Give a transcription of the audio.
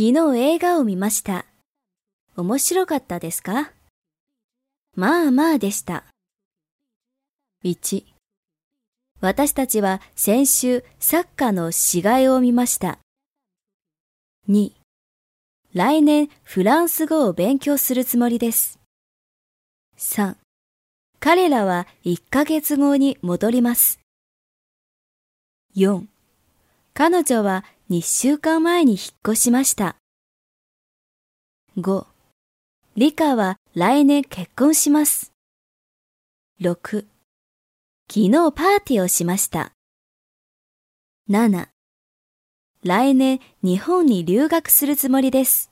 昨日映画を見ました。面白かったですか？まあまあでした。1私たちは先週サッカーの試合を見ました。2来年フランス語を勉強するつもりです。3彼らは1ヶ月後に戻ります。4彼女は2週間前に引っ越しました。5理科は来年結婚します。6昨日パーティーをしました。7来年日本に留学するつもりです。